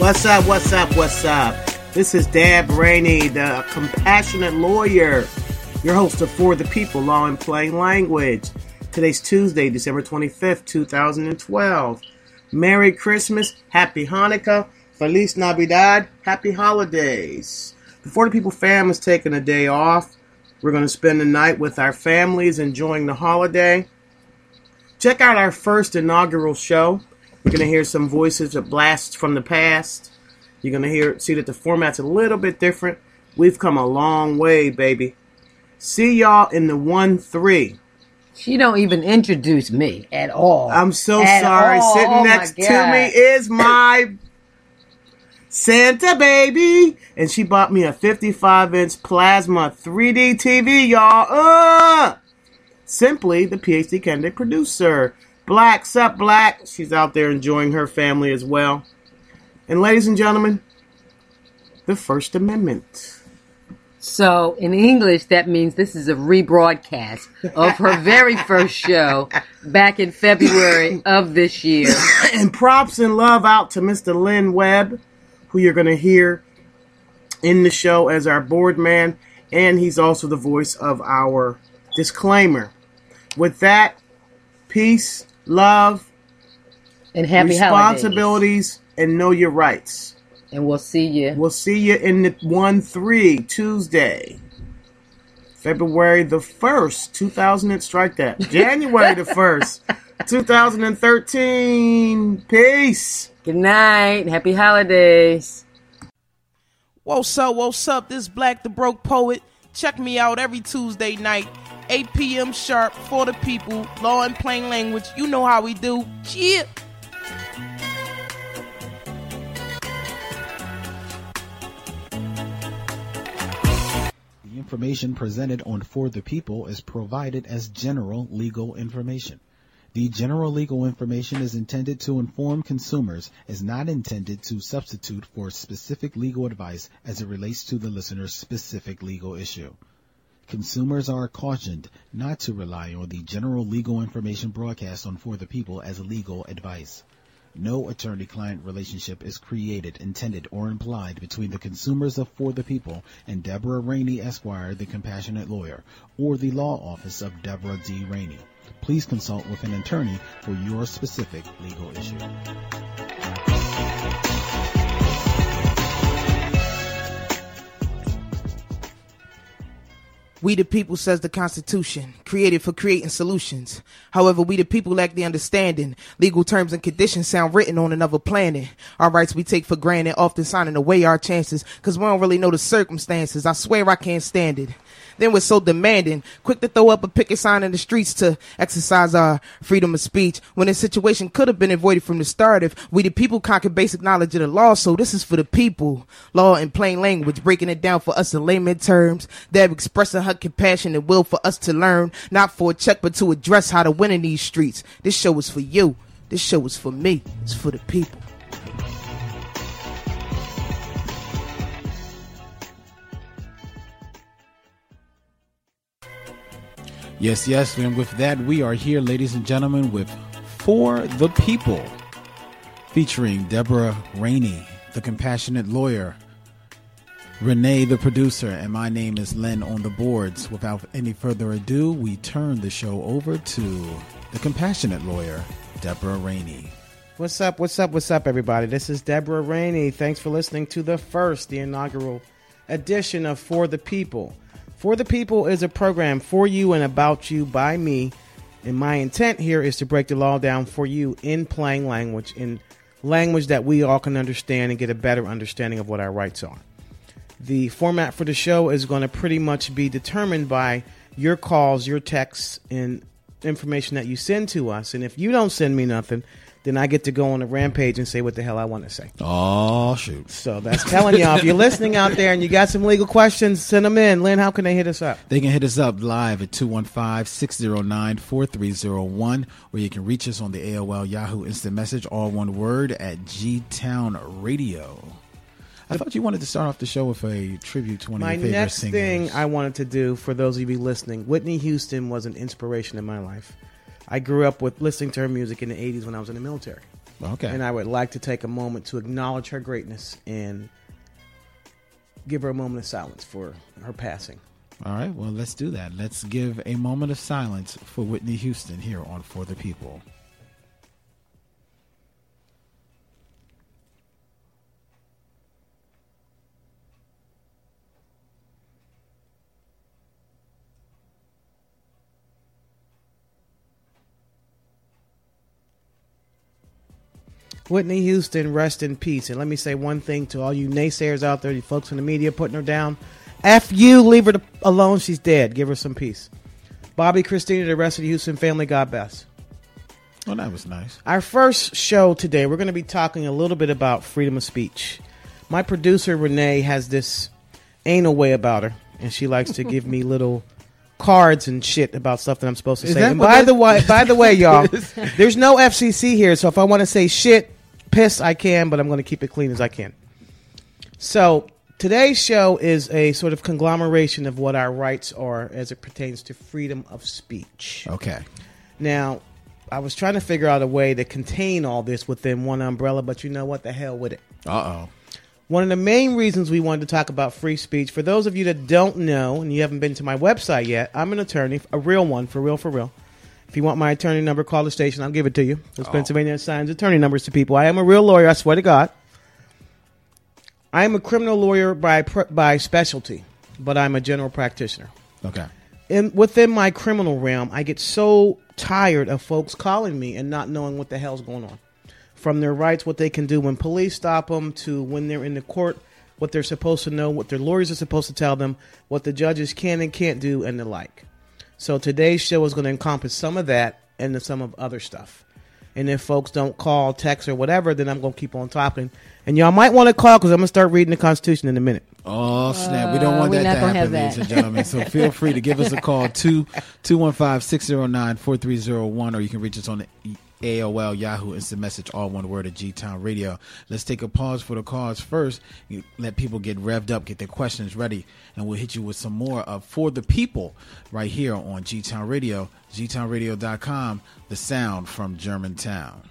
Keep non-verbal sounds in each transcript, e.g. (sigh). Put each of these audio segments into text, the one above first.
What's up? What's up? What's up? This is Deb Rainey, the compassionate lawyer, your host of For the People Law in Plain Language. Today's Tuesday, December 25th, 2012. Merry Christmas, Happy Hanukkah, Feliz Navidad, Happy Holidays. The For the People fam is taking a day off. We're going to spend the night with our families enjoying the holiday. Check out our first inaugural show. You're going to hear some voices of blasts from the past. You're going to hear see that the format's a little bit different. We've come a long way, baby. See y'all in the 1 3. She don't even introduce me at all. I'm so At sorry. all. Sitting Oh next to me is my Santa baby. And she bought me a 55 inch plasma 3D TV, y'all. Uh! Simply the PhD candidate producer. Black, sup, Black. She's out there enjoying her family as well. And ladies and gentlemen, the First Amendment. So in English, that means this is a rebroadcast of her very first show back in February of this year. (coughs) and props and love out to Mr. Lynn Webb, who you're going to hear in the show as our board man, and he's also the voice of our disclaimer. With that, peace, love, And happy holidays. responsibilities, and know your rights. And we'll see you. We'll see you in the 1 3 Tuesday, February the 1st, 2000 and strike that. (laughs) January the 1st, 2013. Peace. Good night. Happy holidays. What's up? What's up? This Black the Broke Poet. Check me out every Tuesday night, 8 p.m. sharp for the people. Law in plain language. You know how we do. Yeah. The information presented on For the People is provided as general legal information. The general legal information is intended to inform consumers, is not intended to substitute for specific legal advice as it relates to the listener's specific legal issue. Consumers are cautioned not to rely on the general legal information broadcast on For the People as legal advice. No attorney-client relationship is created, intended, or implied between the consumers of For the People and Deborah Rainey Esquire, the compassionate lawyer, or the law office of Deborah D. Rainey. Please consult with an attorney for your specific legal issue. We the people, says the Constitution, created for creating solutions. However, we the people lack the understanding. Legal terms and conditions sound written on another planet. Our rights we take for granted, often signing away our chances, cause we don't really know the circumstances. I swear I can't stand it. Then we're so demanding, quick to throw up a picket sign in the streets to exercise our freedom of speech, when this situation could have been avoided from the start if we the people conquered basic knowledge of the law. So this is for the people. Law in plain language, breaking it down for us in layman terms. Deb expressing her compassion and will for us to learn, not for a check, but to address how to win in these streets. This show is for you. This show is for me. It's for the people. Yes, yes, and with that, we are here, ladies and gentlemen, with For the People, featuring Deborah Rainey, the compassionate lawyer, Renee, the producer, and my name is Len on the boards. Without any further ado, we turn the show over to the compassionate lawyer, Deborah Rainey. What's up? What's up? What's up, everybody? This is Deborah Rainey. Thanks for listening to the first, the inaugural edition of For the People. For the People is a program for you and about you by me. And my intent here is to break the law down for you in plain language, in language that we all can understand and get a better understanding of what our rights are. The format for the show is going to pretty much be determined by your calls, your texts, and information that you send to us. And if you don't send me nothing, then I get to go on a rampage and say what the hell I want to say. Oh, shoot. So that's telling y'all. if you're listening out there and you got some legal questions, send them in. Lynn, how can they hit us up? They can hit us up live at 215-609-4301 or you can reach us on the AOL Yahoo Instant Message, all one word, at G-Town Radio. I thought you wanted to start off the show with a tribute to one of My your favorite next thing I wanted to do for those of you listening, Whitney Houston was an inspiration in my life. I grew up with listening to her music in the 80s when I was in the military. Okay. And I would like to take a moment to acknowledge her greatness and give her a moment of silence for her passing. All right. Well, let's do that. Let's give a moment of silence for Whitney Houston here on For the People. Whitney Houston, rest in peace. And let me say one thing to all you naysayers out there, you folks in the media putting her down. F you, leave her alone. She's dead. Give her some peace. Bobby, Christina, the rest of the Houston family, God bless. Oh, that was nice. Our first show today, we're going to be talking a little bit about freedom of speech. My producer, Renee, has this anal way about her, and she likes to give me (laughs) little cards and shit about stuff that I'm supposed to Is say. And by that- the way, by the way, y'all, (laughs) there's no FCC here, so if I want to say shit, piss, I can, but I'm going to keep it clean as I can. So today's show is a sort of conglomeration of what our rights are as it pertains to freedom of speech. Okay. Now, I was trying to figure out a way to contain all this within one umbrella, but you know what? The hell with it. Uh oh. One of the main reasons we wanted to talk about free speech, for those of you that don't know and you haven't been to my website yet, I'm an attorney, a real one, for real, for real. If you want my attorney number, call the station. I'll give it to you. Because oh. Pennsylvania assigns attorney numbers to people. I am a real lawyer, I swear to God. I am a criminal lawyer by by specialty, but I'm a general practitioner Okay. in within my criminal realm, I get so tired of folks calling me and not knowing what the hell's going on. From their rights, what they can do when police stop them, to when they're in the court, what they're supposed to know, what their lawyers are supposed to tell them, what the judges can and can't do, and the like. So today's show is going to encompass some of that and then some of other stuff. And if folks don't call, text, or whatever, then I'm going to keep on talking. And y'all might want to call because I'm going to start reading the Constitution in a minute. Oh snap! we uh, don't want we're that to happen, have ladies that. and gentlemen. So feel free to give us a call (laughs) two two one five six zero nine four three zero one, or you can reach us on the E- AOL Yahoo Instant Message, all one word at G Town Radio. Let's take a pause for the calls first. You let people get revved up, get their questions ready, and we'll hit you with some more of for the people right here on G Town Radio, gtownradio.com, the sound from Germantown.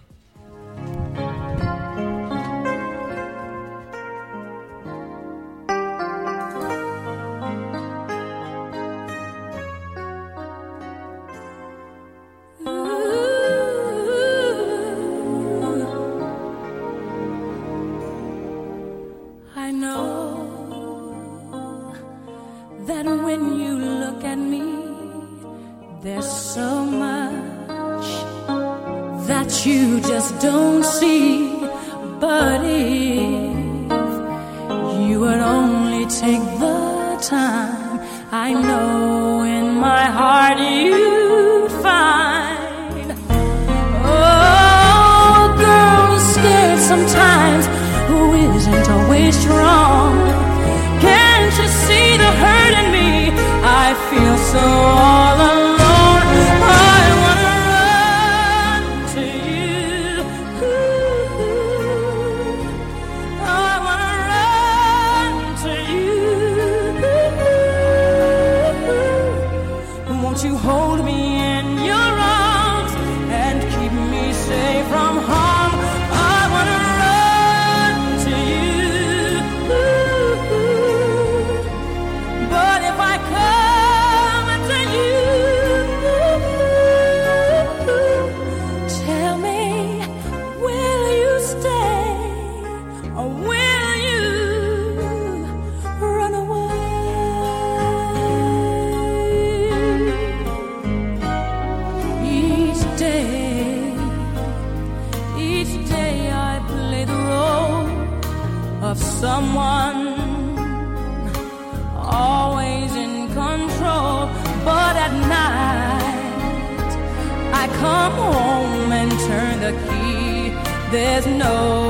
There's nobody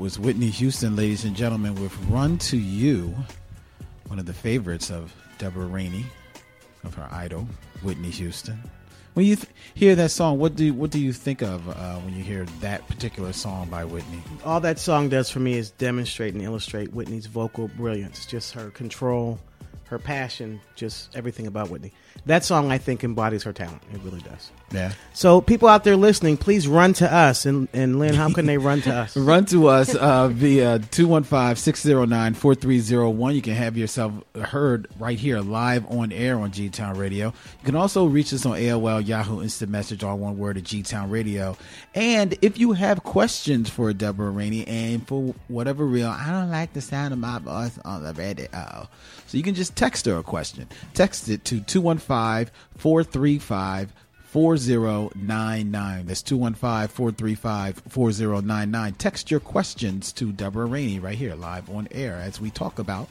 was Whitney Houston, ladies and gentlemen, with Run to You, one of the favorites of Deborah Rainey, of her idol, Whitney Houston. When you th- hear that song, what do what do you think of uh, when you hear that particular song by Whitney? All that song does for me is demonstrate and illustrate Whitney's vocal brilliance, just her control, her passion, just everything about Whitney. That song, I think, embodies her talent. It really does. Yeah. So, people out there listening, please run to us. And, and Lynn, how can they run to us? (laughs) Run to us uh, via 215-609-4301. You can have yourself heard right here live on air on G-Town Radio. You can also reach us on AOL, Yahoo, Instant Message, all one word at G-Town Radio. And if you have questions for Deborah Rainey and for whatever real, I don't like the sound of my voice on the radio. So you can just text her a question. Text it to 215-435 4099. That's 215 435 4099. Text your questions to Deborah Rainey right here, live on air, as we talk about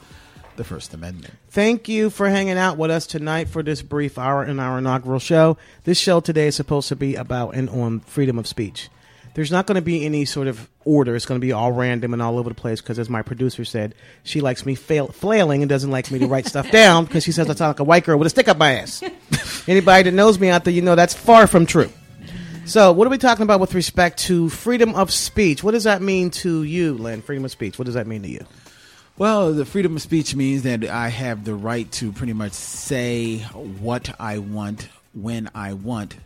the First Amendment. Thank you for hanging out with us tonight for this brief hour in our inaugural show. This show today is supposed to be about and on freedom of speech. There's not going to be any sort of order. It's going to be all random and all over the place because, as my producer said, she likes me fail- flailing and doesn't like me to write stuff (laughs) down because she says I sound like a white girl with a stick up my ass. (laughs) Anybody that knows me out there, you know that's far from true. So, what are we talking about with respect to freedom of speech? What does that mean to you, Lynn? Freedom of speech. What does that mean to you? Well, the freedom of speech means that I have the right to pretty much say what I want when I want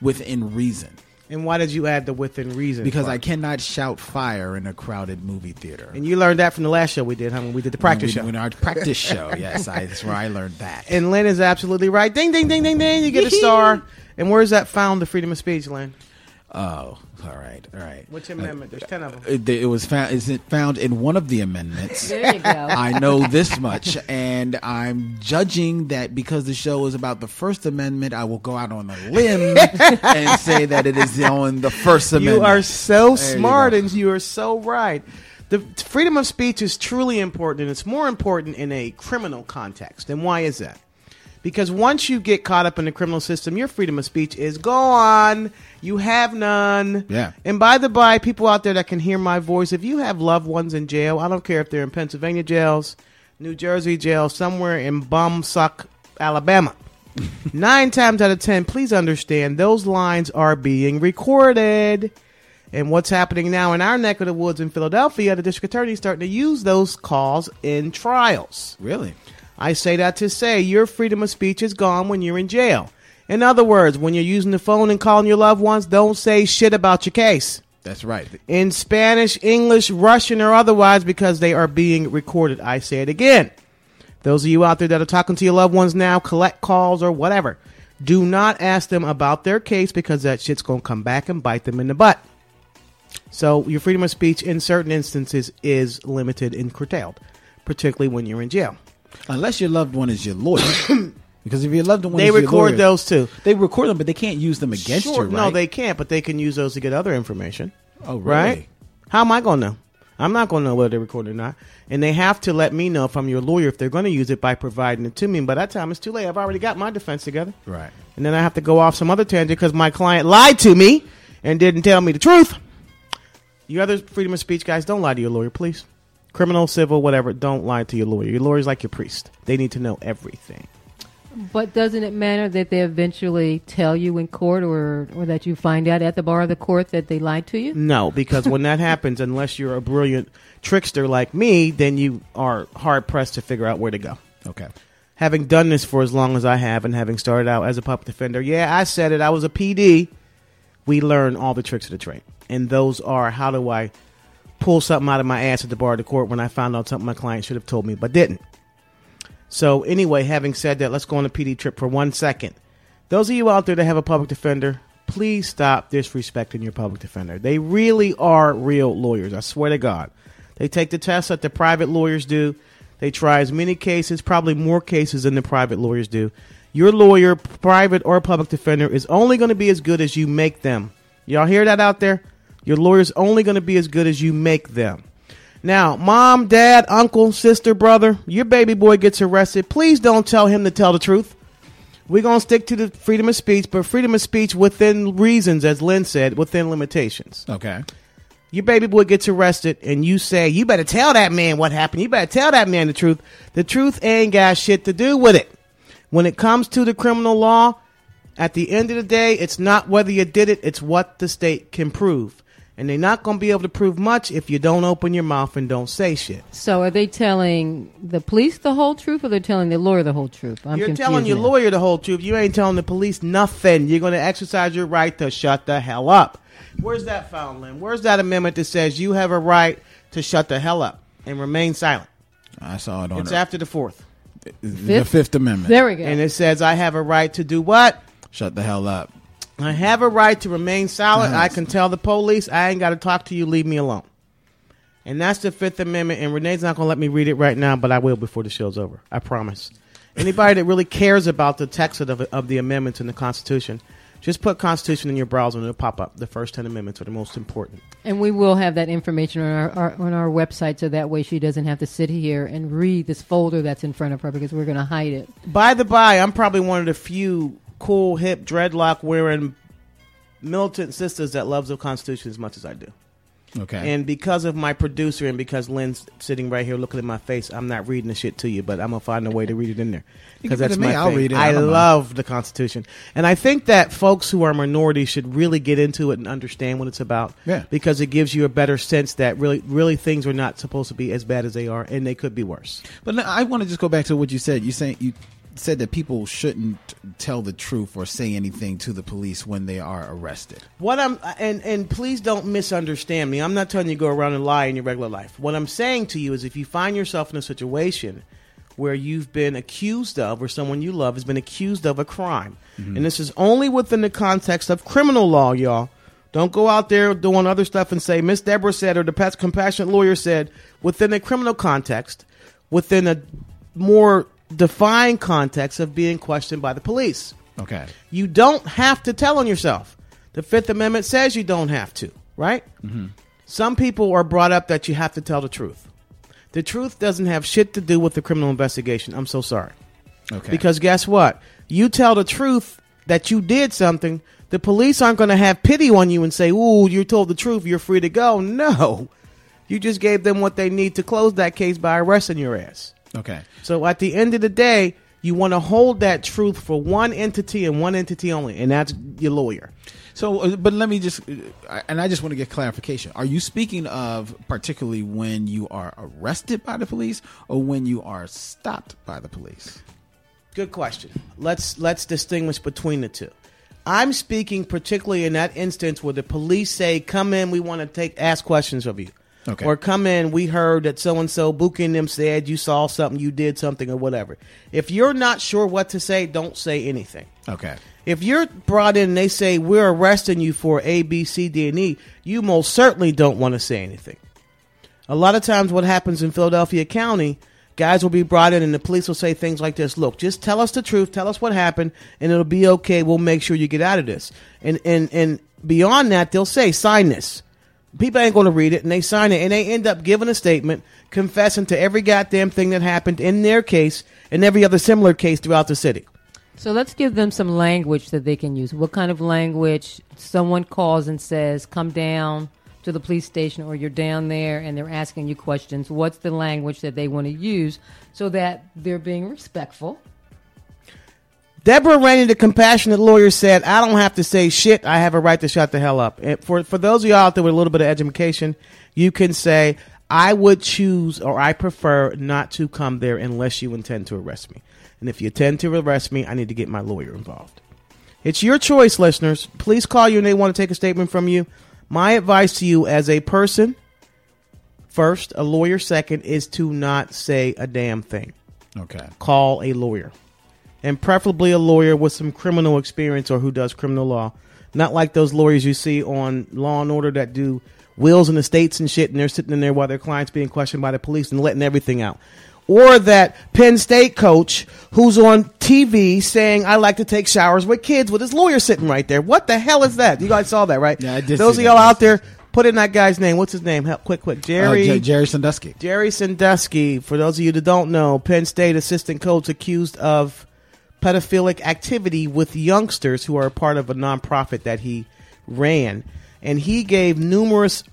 within reason. And why did you add the within reason? Because part? I cannot shout fire in a crowded movie theater. And you learned that from the last show we did, huh? When we did the practice when, show. When our practice show, yes, I, that's where I learned that. (laughs) and Lynn is absolutely right. Ding, ding, ding, ding, ding. You get a star. And where's that found, the freedom of speech, Lynn? Oh, all right, all right. Which uh, amendment? There's 10 of them. Uh, it, it was found. Is it found in one of the amendments? There you go. (laughs) I know this much, and I'm judging that because the show is about the First Amendment, I will go out on a limb (laughs) and say that it is on the First Amendment. You are so There smart go. and you are so right. The freedom of speech is truly important, and it's more important in a criminal context. And why is that? Because once you get caught up in the criminal system, your freedom of speech is gone. You have none. Yeah. And by the by, people out there that can hear my voice, if you have loved ones in jail, I don't care if they're in Pennsylvania jails, New Jersey jail, somewhere in bumsuck, Alabama. (laughs) Nine times out of ten, please understand those lines are being recorded. And what's happening now in our neck of the woods in Philadelphia, the district attorney is starting to use those calls in trials. really. I say that to say your freedom of speech is gone when you're in jail. In other words, when you're using the phone and calling your loved ones, don't say shit about your case That's right. in Spanish, English, Russian, or otherwise because they are being recorded. I say it again. Those of you out there that are talking to your loved ones now, collect calls or whatever, do not ask them about their case because that shit's going to come back and bite them in the butt. So your freedom of speech in certain instances is limited and curtailed, particularly when you're in jail. Unless your loved one is your lawyer. (coughs) because if your loved one They is your record lawyer, those too. They record them, but they can't use them against Sure, you, right? No, they can't, but they can use those to get other information. Oh, really? Right? How am I going to know? I'm not going to know whether they record or not. And they have to let me know if I'm your lawyer if they're going to use it by providing it to me. And by that time, it's too late. I've already got my defense together. Right. And then I have to go off some other tangent because my client lied to me and didn't tell me the truth. You other freedom of speech guys, don't lie to your lawyer, please. Criminal, civil, whatever, don't lie to your lawyer. Your lawyer's like your priest. They need to know everything. But doesn't it matter that they eventually tell you in court or, or that you find out at the bar of the court that they lied to you? No, because when that (laughs) happens, unless you're a brilliant trickster like me, then you are hard pressed to figure out where to go. Okay. Having done this for as long as I have and having started out as a public defender, yeah, I said it, I was a PD. We learn all the tricks of the trade. And those are how do I pull something out of my ass at the bar of the court when I found out something my client should have told me but didn't. So, anyway, having said that, let's go on a PD trip for one second. Those of you out there that have a public defender, please stop disrespecting your public defender. They really are real lawyers. I swear to God. They take the tests that the private lawyers do. They try as many cases, probably more cases than the private lawyers do. Your lawyer, private or public defender, is only going to be as good as you make them. Y'all hear that out there? Your lawyer's only going to be as good as you make them. Now, mom, dad, uncle, sister, brother, your baby boy gets arrested. Please don't tell him to tell the truth. We're going to stick to the freedom of speech, but freedom of speech within reasons, as Lynn said, within limitations. Okay. Your baby boy gets arrested, and you say, You better tell that man what happened. You better tell that man the truth. The truth ain't got shit to do with it. When it comes to the criminal law, at the end of the day, it's not whether you did it, it's what the state can prove. And they're not going to be able to prove much if you don't open your mouth and don't say shit. So are they telling the police the whole truth or they're telling the lawyer the whole truth? I'm You're telling your now. lawyer the whole truth. You ain't telling the police nothing. You're going to exercise your right to shut the hell up. Where's that found, Lynn? Where's that amendment that says you have a right to shut the hell up and remain silent? I saw it on It's the, after the fourth. the Fifth? Fifth Amendment. There we go. And it says I have a right to do what? Shut the hell up. I have a right to remain silent. Uh-huh. I can tell the police I ain't got to talk to you. Leave me alone. And that's the Fifth Amendment. And Renee's not going to let me read it right now, but I will before the show's over. I promise. Anybody that really cares about the text of, the- of the amendments in the Constitution, just put Constitution in your browser and it'll pop up. The first 10 amendments are the most important. And we will have that information on our, our on our website, so that way she doesn't have to sit here and read this folder that's in front of her because we're going to hide it. By the by, I'm probably one of the few cool, hip, dreadlock wearing militant sisters that loves the Constitution as much as I do. Okay. And because of my producer and because Lynn's sitting right here looking at my face, I'm not reading the shit to you, but I'm gonna find a way to read it in there because that's my I'll thing. read it, I I mind. love the Constitution, and I think that folks who are minorities should really get into it and understand what it's about. Yeah. because it gives you a better sense that really, really things are not supposed to be as bad as they are, and they could be worse. But now, I want to just go back to what you said. You saying you said that people shouldn't tell the truth or say anything to the police when they are arrested. What I'm and and please don't misunderstand me. I'm not telling you to go around and lie in your regular life. What I'm saying to you is if you find yourself in a situation where you've been accused of or someone you love has been accused of a crime. Mm-hmm. And this is only within the context of criminal law, y'all. Don't go out there doing other stuff and say Miss Deborah said or the past compassionate lawyer said within a criminal context, within a more defined context of being questioned by the police. Okay. You don't have to tell on yourself. The Fifth Amendment says you don't have to, right? Mm-hmm. Some people are brought up that you have to tell the truth. The truth doesn't have shit to do with the criminal investigation. I'm so sorry. Okay. Because guess what? You tell the truth that you did something, the police aren't going to have pity on you and say, Ooh, you told the truth, you're free to go. No. You just gave them what they need to close that case by arresting your ass. Okay. So at the end of the day, you want to hold that truth for one entity and one entity only, and that's your lawyer. So, uh, but let me just, uh, and I just want to get clarification. Are you speaking of particularly when you are arrested by the police or when you are stopped by the police? Good question. Let's let's distinguish between the two. I'm speaking particularly in that instance where the police say, "Come in, we want to take ask questions of you." Okay. Or come in, we heard that so and so booking them said you saw something, you did something, or whatever. If you're not sure what to say, don't say anything. Okay. If you're brought in and they say we're arresting you for A, B, C, D, and E, you most certainly don't want to say anything. A lot of times, what happens in Philadelphia County, guys will be brought in and the police will say things like this look just tell us the truth tell us what happened and it'll be okay we'll make sure you get out of this and and and beyond that they'll say sign this people ain't going to read it and they sign it and they end up giving a statement confessing to every goddamn thing that happened in their case and every other similar case throughout the city So let's give them some language that they can use. What kind of language someone calls and says, come down to the police station or you're down there and they're asking you questions. What's the language that they want to use so that they're being respectful? Deborah Rainey, the compassionate lawyer, said, I don't have to say shit. I have a right to shut the hell up. And for, for those of y'all out there with a little bit of education, you can say, I would choose or I prefer not to come there unless you intend to arrest me. And if you intend to arrest me, I need to get my lawyer involved. It's your choice, listeners. Please call you and they want to take a statement from you. My advice to you as a person, first, a lawyer second, is to not say a damn thing Okay. call a lawyer. And preferably a lawyer with some criminal experience or who does criminal law. Not like those lawyers you see on Law and Order that do wills and estates and shit and they're sitting in there while their client's being questioned by the police and letting everything out. Or that Penn State coach who's on TV saying, I like to take showers with kids with his lawyer sitting right there. What the hell is that? You guys saw that, right? Yeah, I did Those of y'all out there, put in that guy's name. What's his name? Help, quick, quick. Jerry. Uh, J- Jerry Sandusky. Jerry Sandusky, for those of you that don't know, Penn State assistant coach accused of pedophilic activity with youngsters who are a part of a nonprofit that he ran. And he gave numerous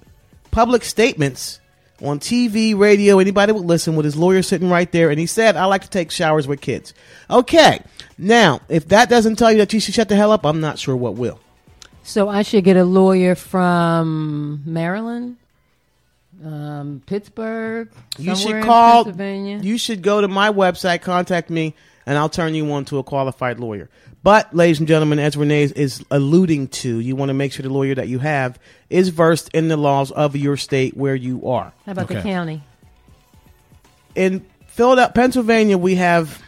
public statements on TV, radio, anybody would listen with his lawyer sitting right there. And he said, I like to take showers with kids. Okay. Now, if that doesn't tell you that you should shut the hell up, I'm not sure what will. So I should get a lawyer from Maryland, um, Pittsburgh, You should call. You should go to my website, contact me, and I'll turn you on to a qualified lawyer. But, ladies and gentlemen, as Renee is alluding to, you want to make sure the lawyer that you have is versed in the laws of your state where you are. How about the county? In Philadelphia, Pennsylvania, we have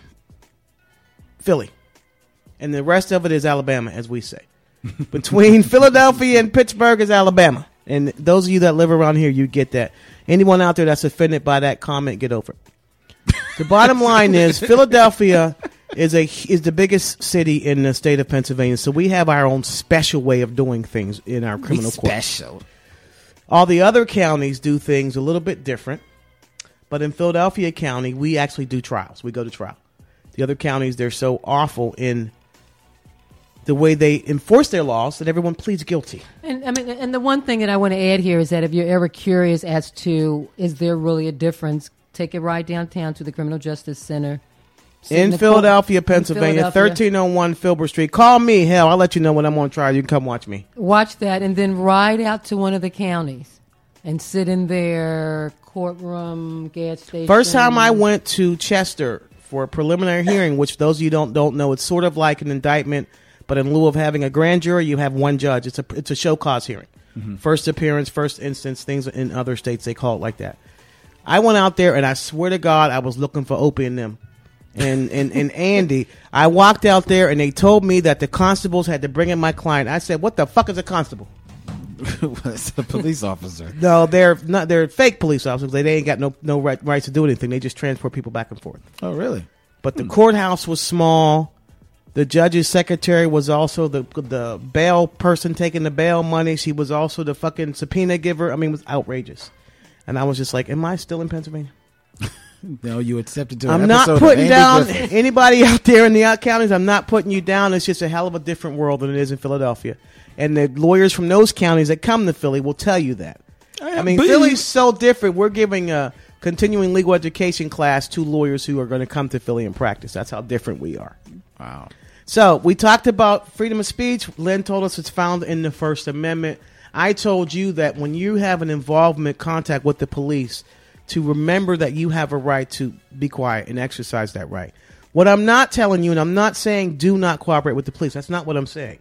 Philly, and the rest of it is Alabama, as we say. (laughs) Between Philadelphia and Pittsburgh is Alabama. And those of you that live around here, you get that. Anyone out there that's offended by that comment, get over it. The bottom line is Philadelphia is a is the biggest city in the state of Pennsylvania, so we have our own special way of doing things in our criminal court. Special. All the other counties do things a little bit different, but in Philadelphia County, we actually do trials. We go to trial. The other counties, they're so awful in the way they enforce their laws that everyone pleads guilty. And I mean, and the one thing that I want to add here is that if you're ever curious as to is there really a difference, take a ride downtown to the Criminal Justice Center Sit In Philadelphia, court- in Pennsylvania, Philadelphia. 1301 Filbert Street. Call me. Hell, I'll let you know when I'm on trial. You can come watch me. Watch that, and then ride out to one of the counties and sit in their courtroom, gas station. First time I went to Chester for a preliminary hearing, which those of you don't don't know, it's sort of like an indictment, but in lieu of having a grand jury, you have one judge. It's a it's a show cause hearing. Mm-hmm. First appearance, first instance. Things in other states they call it like that. I went out there and I swear to God, I was looking for Opie and them. And, and, and (laughs) Andy, I walked out there and they told me that the constables had to bring in my client. I said, "What the fuck is a constable?" it's a police officer. (laughs) No, they're not. They're fake police officers. They, they ain't got no no right, rights to do anything. They just transport people back and forth. Oh, really? But the hmm. courthouse was small. The judge's secretary was also the the bail person taking the bail money. She was also the fucking subpoena giver. I mean, it was outrageous. And I was just like, "Am I still in Pennsylvania?" (laughs) No, you accepted to. I'm not putting down Griffith. (laughs) anybody out there in the out counties. I'm not putting you down. It's just a hell of a different world than it is in Philadelphia. And the lawyers from those counties that come to Philly will tell you that. I mean, but- Philly's so different. We're giving a continuing legal education class to lawyers who are going to come to Philly and practice. That's how different we are. Wow. So we talked about freedom of speech. Lynn told us it's found in the First Amendment. I told you that when you have an involvement contact with the police, to remember that you have a right to be quiet and exercise that right. What I'm not telling you, and I'm not saying do not cooperate with the police. That's not what I'm saying.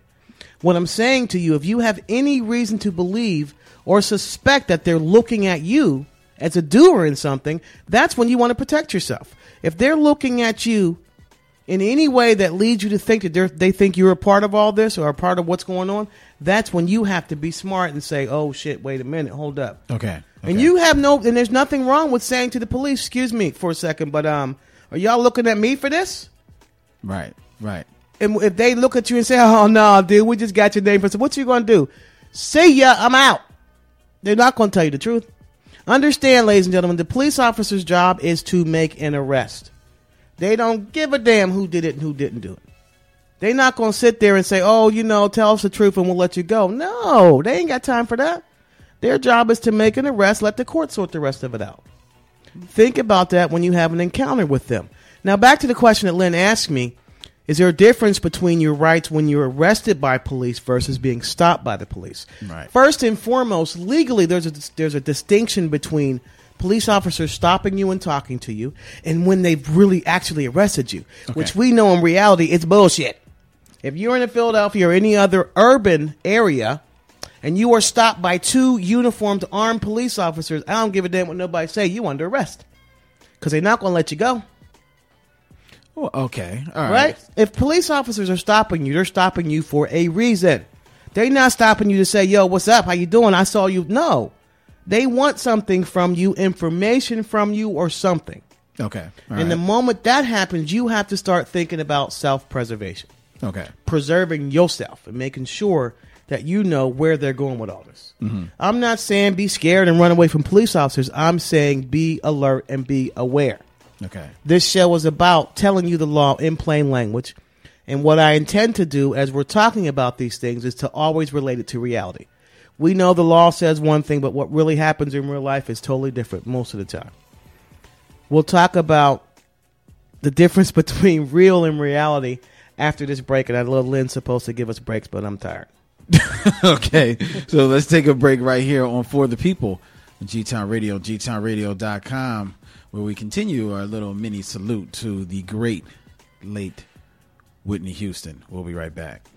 What I'm saying to you, if you have any reason to believe or suspect that they're looking at you as a doer in something, that's when you want to protect yourself. If they're looking at you in any way that leads you to think that they're, think you're a part of all this or a part of what's going on, that's when you have to be smart and say, "Oh shit, wait a minute, hold up." Okay. And you have no, and there's nothing wrong with saying to the police, "Excuse me for a second, but um, are y'all looking at me for this?" Right, right. And if they look at you and say, "Oh no, dude, we just got your name for," so what you gonna do? See ya, I'm out. They're not gonna tell you the truth. Understand, ladies and gentlemen, the police officer's job is to make an arrest. They don't give a damn who did it and who didn't do it. They're not gonna sit there and say, "Oh, you know, tell us the truth and we'll let you go." No, they ain't got time for that. Their job is to make an arrest, let the court sort the rest of it out. Think about that when you have an encounter with them. Now, back to the question that Lynn asked me Is there a difference between your rights when you're arrested by police versus being stopped by the police? Right. First and foremost, legally, there's a, there's a distinction between police officers stopping you and talking to you and when they've really actually arrested you, which we know in reality it's bullshit. If you're in Philadelphia or any other urban area and you are stopped by two uniformed armed police officers, I don't give a damn what nobody say. You under arrest because they're not going to let you go, Well, okay, all right. right? If police officers are stopping you, they're stopping you for a reason. They're not stopping you to say, "Yo, what's up? How you doing? I saw you." No, they want something from you, information from you, or something. Okay, all and the moment that happens, you have to start thinking about self-preservation. Okay, preserving yourself and making sure that you know where they're going with all this. Mm-hmm. I'm not saying be scared and run away from police officers. I'm saying be alert and be aware. okay. This show is about telling you the law in plain language. And what I intend to do as we're talking about these things is to always relate it to reality. We know the law says one thing, but what really happens in real life is totally different most of the time. We'll talk about the difference (laughs) between real and reality after this break. And I know Lynn's supposed to give us breaks, but I'm tired. (laughs) okay, so let's take a break right here on For the People, G Town Radio, gtownradio.com, where we continue our little mini salute to the great late Whitney Houston. We'll be right back.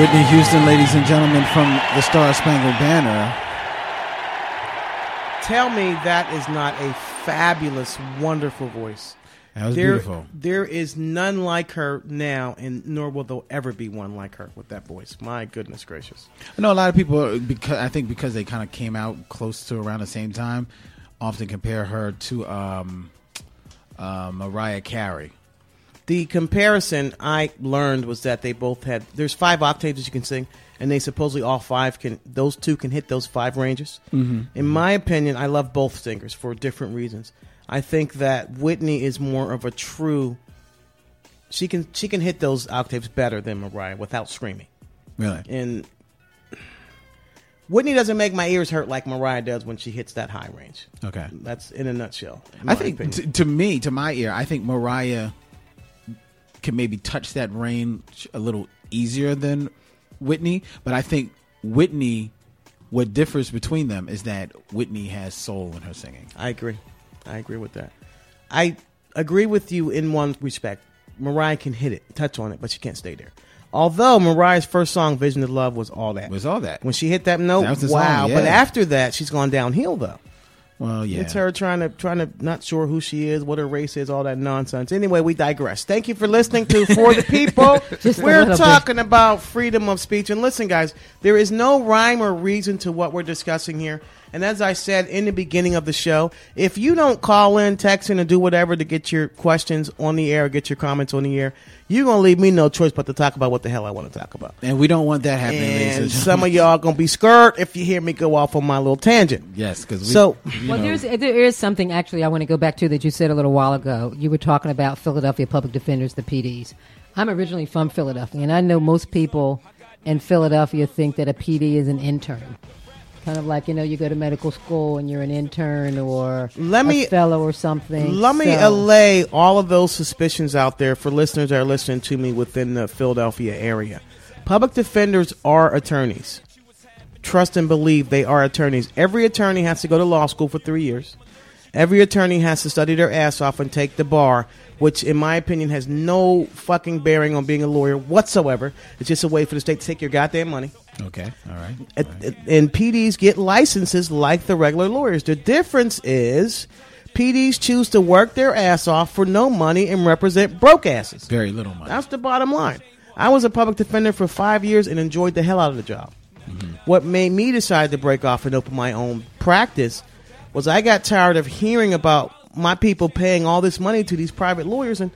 Whitney Houston, ladies and gentlemen, from the Star Spangled Banner. Tell me that is not a fabulous, wonderful voice. That was there, beautiful. There is none like her now, and nor will there ever be one like her with that voice. My goodness gracious. I know a lot of people because I think because they kind of came out close to around the same time, often compare her to um, uh, Mariah Carey. The comparison I learned was that they both had. There's five octaves that you can sing, and they supposedly all five can. Those two can hit those five ranges. Mm-hmm. In my opinion, I love both singers for different reasons. I think that Whitney is more of a true. She can she can hit those octaves better than Mariah without screaming. Really? And Whitney doesn't make my ears hurt like Mariah does when she hits that high range. Okay. That's in a nutshell. in I think t- to me, to my ear, I think Mariah can maybe touch that range a little easier than Whitney, but I think Whitney. What differs between them is that Whitney has soul in her singing. I agree. I agree with that. I agree with you in one respect. Mariah can hit it, touch on it, but she can't stay there. Although Mariah's first song, "Vision of Love," was all that. Was all that? when she hit that note, That the song, wow! But after that, she's gone downhill though. Well, yeah. It's her trying to trying to not sure who she is, what her race is, all that nonsense. Anyway, we digress. Thank you for listening to For the People. (laughs) Just we're little bit. talking about freedom of speech. And listen, guys, there is no rhyme or reason to what we're discussing here. And as I said in the beginning of the show, if you don't call in, text in, and do whatever to get your questions on the air, get your comments on the air, you're gonna leave me no choice but to talk about what the hell I want to talk about. and we don't want that happening. And and some of y'all gonna be scared if you hear me go off on my little tangent. yes, because we So- Well, there's there is something actually I want to go back to that you said a little while ago. You were talking about Philadelphia public defenders, the PDs. I'm originally from Philadelphia, and I know most people in Philadelphia think that a PD is an intern. Kind of like you know, you go to medical school and you're an intern or Let me- fellow or something. Let me So- allay all of those suspicions out there for listeners that are listening to me within the Philadelphia area. Public defenders are attorneys. Trust and believe they are attorneys. Every attorney has to go to law school for three years. Every attorney has to study their ass off and take the bar, which, in my opinion, has no fucking bearing on being a lawyer whatsoever. It's just a way for the state to take your goddamn money. okay, all right. At- at- and PDs get licenses like the regular lawyers. The difference is PDs choose to work their ass off for no money and represent broke asses. Very little money. That's the bottom line. I was a public defender for five years and enjoyed the hell out of the job. Mm-hmm. What made me decide to break off and open my own practice was I got tired of hearing about my people paying all this money to these private lawyers and,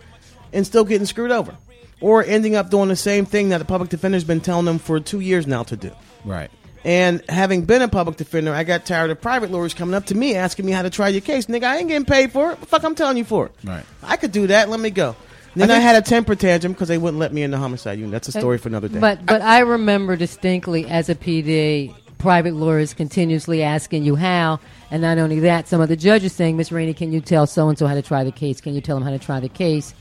and still getting screwed over. Or ending up doing the same thing that the public defender's been telling them for two years now to do. Right. And having been a public defender, I got tired of private lawyers coming up to me asking me how to try your case. Nigga, I ain't getting paid for it. What the fuck I'm telling you for it? Right. I could do that. Let me go. Then I, think- had a temper tantrum because they wouldn't let me in the homicide unit. That's a story for another day. But but I remember distinctly as a PD, private lawyers continuously asking you how, and not only that, some of the judges saying, "Miss Rainey, can you tell so and so how to try the case? Can you tell them how to try the case?"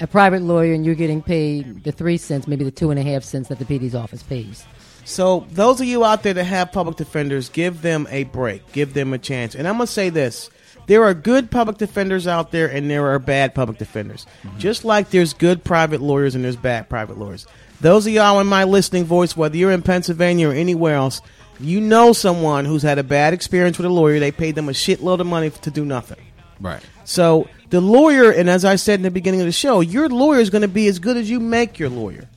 A private lawyer, and you're getting paid the three cents, maybe the two and a half cents that the PD's office pays. So those of you out there that have public defenders, give them a break, give them a chance. And I'm gonna say this: there are good public defenders out there, and there are bad public defenders. Mm-hmm. Just like there's good private lawyers and there's bad private lawyers. Those of y'all in my listening voice, whether you're in Pennsylvania or anywhere else, you know someone who's had a bad experience with a lawyer. They paid them a shitload of money to do nothing. Right. So the lawyer, and as I said in the beginning of the show, your lawyer is going to be as good as you make your lawyer.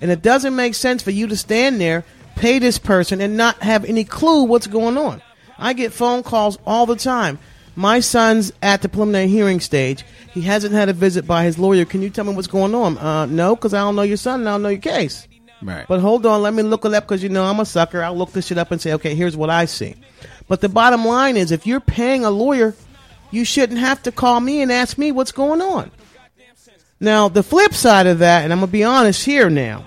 And it doesn't make sense for you to stand there, pay this person, and not have any clue what's going on. I get phone calls all the time. My son's at the preliminary hearing stage. He hasn't had a visit by his lawyer. Can you tell me what's going on? Uh, no, because I don't know your son and I don't know your case. Right. But hold on, let me look it up because you know I'm a sucker. I'll look this shit up and say, okay, here's what I see. But the bottom line is, if you're paying a lawyer, you shouldn't have to call me and ask me what's going on. Now, the flip side of that, and I'm gonna be honest here now.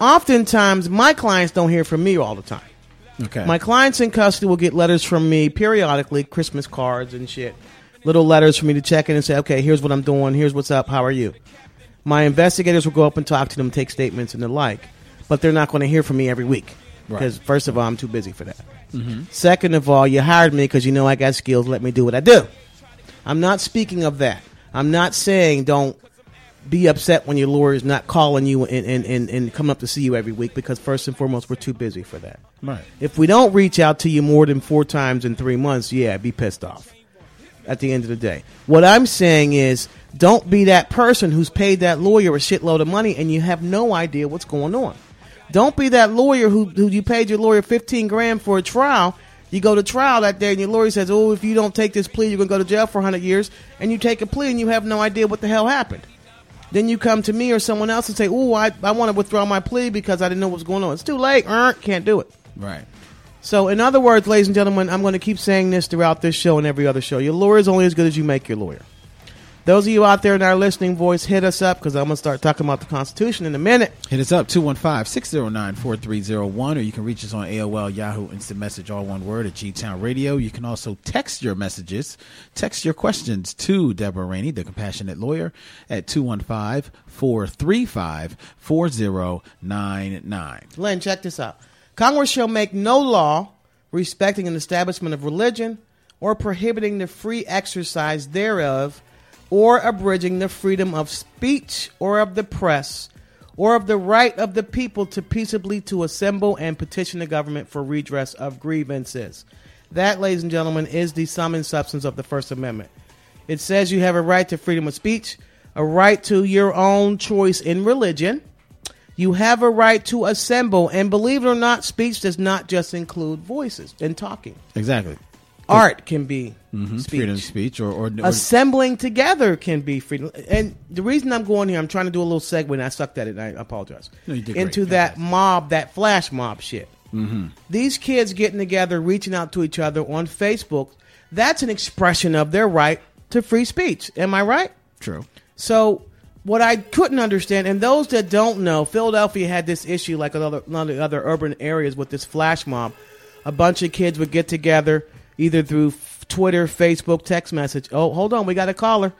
Oftentimes, my clients don't hear from me all the time. okay. My clients in custody will get letters from me periodically, Christmas cards and shit. Little letters for me to check in and say, okay, here's what I'm doing, here's what's up, how are you? My investigators will go up and talk to them, take statements and the like, but they're not going to hear from me every week. Right. Because, first of all, I'm too busy for that. Mm-hmm. Second of all, you hired me because you know I got skills, let me do what I do. I'm not speaking of that. I'm not saying don't be upset when your lawyer is not calling you and, and, and, and coming up to see you every week because, first and foremost, we're too busy for that. right. If we don't reach out to you more than four times in three months, yeah, be pissed off. At the end of the day, what I'm saying is, don't be that person who's paid that lawyer a shitload of money and you have no idea what's going on. Don't be that lawyer who, who you paid your lawyer 15 grand for a trial. You go to trial that day and your lawyer says, "Oh, if you don't take this plea, you're going to go to jail for 100 years." And you take a plea and you have no idea what the hell happened. Then you come to me or someone else and say, "Oh, I, I want to withdraw my plea because I didn't know what was going on." It's too late. Er, can't do it. Right. So, in other words, ladies and gentlemen, I'm going to keep saying this throughout this show and every other show. Your lawyer is only as good as you make your lawyer. Those of you out there in our listening voice, hit us up because I'm going to start talking about the Constitution in a minute. Hit us up 215-609-4301 or you can reach us on AOL, Yahoo, Instant Message, all one word at G-Town Radio. You can also text your messages, text your questions to Deborah Rainey, the compassionate lawyer, at 215-435-4099. Len, check this out. Congress shall make no law respecting an establishment of religion or prohibiting the free exercise thereof or abridging the freedom of speech or of the press or of the right of the people to peaceably to assemble and petition the government for redress of grievances. That, ladies and gentlemen, is the sum and substance of the First Amendment. It says you have a right to freedom of speech, a right to your own choice in religion. You have a right to assemble, and believe it or not, speech does not just include voices and talking. Exactly. Art can be Mhm. speech. Freedom of speech or, or, or Assembling together can be freedom. And the reason I'm going here, I'm trying to do a little segue, and I sucked at it. And I apologize. No, you did great. Into that mob, that flash mob shit. Mm-hmm. These kids getting together, reaching out to each other on Facebook. That's an expression of their right to free speech. Am I right? True. So what I couldn't understand, and those that don't know, Philadelphia had this issue like other other other urban areas with this flash mob. A bunch of kids would get together either through Twitter, Facebook, text message. Oh, hold on, we got a caller.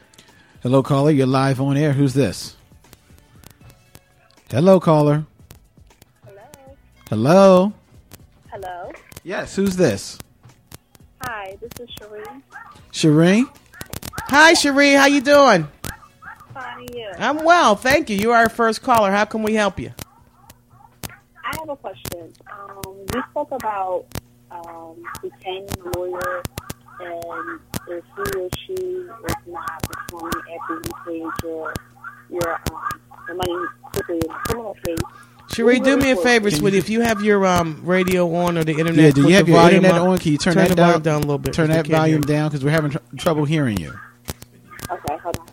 Hello, caller. You're live on air. Who's this? Hello, caller. Hello. Hello. Hello. Yes, who's this? Hi, this is Shereen. Shireen? Hi, Cherie. How you doing? Fine, and you? I'm well, thank you. You are our first caller. How can we help you? I have a question. Um, you spoke about um, retaining a lawyer, and if he or she is not performing after you paid your your um, the money quickly in a criminal case. Cherie, do me a favor, sweetie. If you have your um, radio on or the internet, Yeah, do you have the your volume internet up. on? Can you turn, turn that the down? volume down a little bit? Turn that volume down because we're having tr- trouble hearing you. Okay, hold on.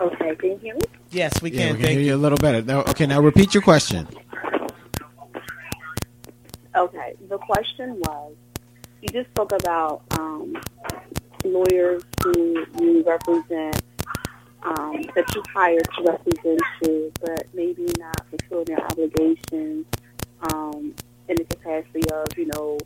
Okay, can you hear me? Yes, we Yeah, can. we can thank hear you. you a little better. Now, okay, now repeat your question. Okay, the question was, you just spoke about um, lawyers who you represent, um, that you hire to represent you, but maybe not fulfill their obligations um, in the capacity of, you know,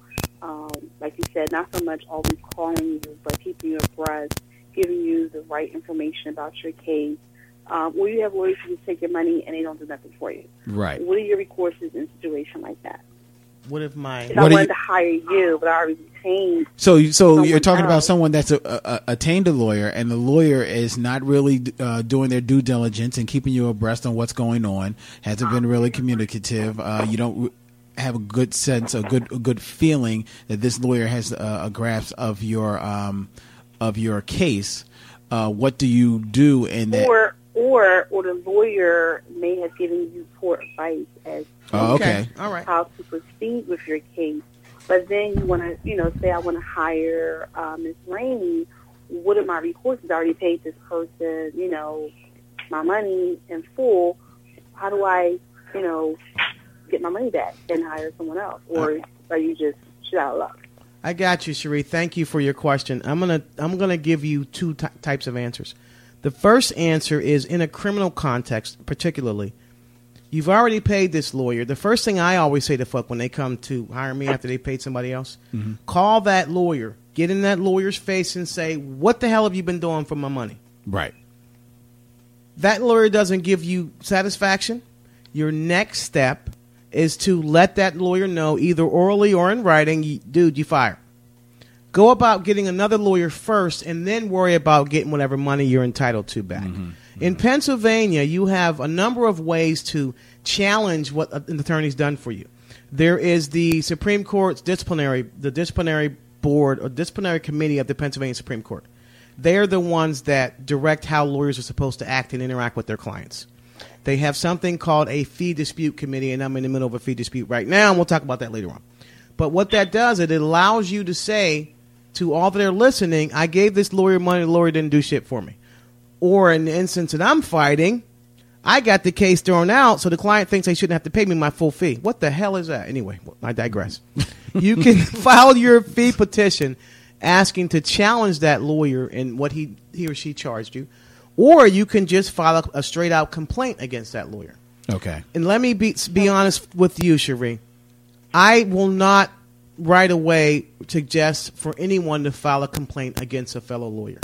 um, like you said, not so much always calling you, but keeping you abreast, giving you the right information about your case. Um, or you have lawyers who just take your money and they don't do nothing for you. Right. What are your recourses in a situation like that? What if my If What I wanted you- to hire you, but I already retained. So, you- so you're Someone talking about someone that's a, a, attained a lawyer, and the lawyer is not really uh, doing their due diligence and keeping you abreast on what's going on. Hasn't been really communicative. Uh, you don't have a good sense, a good, a good feeling that this lawyer has uh, a grasp of your um, of your case. Uh, what do you do in that? Or, or, or the lawyer may have given you poor advice as Oh, okay. All right. how to proceed with your case. But then you want to, you know, say I want to hire uh, Ms. Rainey. What are my recourses? I already paid this person, you know, my money in full. How do I, you know, get my money back and hire someone else? Or are you just shit out of luck? I got you, Cherie. Thank you for your question. I'm gonna I'm gonna give you two ty types of answers. The first answer is in a criminal context, particularly. You've already paid this lawyer. The first thing I always say to fuck when they come to hire me after they paid somebody else, mm-hmm. call that lawyer, get in that lawyer's face, and say, "What the hell have you been doing for my money?" Right. that lawyer doesn't give you satisfaction, your next step is to let that lawyer know, either orally or in writing, dude, you fire. Go about getting another lawyer first, and then worry about getting whatever money you're entitled to back. Mm-hmm. In mm-hmm. Pennsylvania, you have a number of ways to challenge what an attorney's done for you. There is the Supreme Court's disciplinary, the disciplinary board or disciplinary committee of the Pennsylvania Supreme Court. They're the ones that direct how lawyers are supposed to act and interact with their clients. They have something called a fee dispute committee, and I'm in the middle of a fee dispute right now, and we'll talk about that later on. But what that does, is it allows you to say to all that are listening, I gave this lawyer money, the lawyer didn't do shit for me. Or in the instance that I'm fighting, I got the case thrown out, so the client thinks they shouldn't have to pay me my full fee. What the hell is that? Anyway, I digress. (laughs) you can (laughs) file your fee petition asking to challenge that lawyer and what he he or she charged you, or you can just file a, a straight out complaint against that lawyer. Okay. And let me be be honest with you, Cherie. I will not right away suggest for anyone to file a complaint against a fellow lawyer.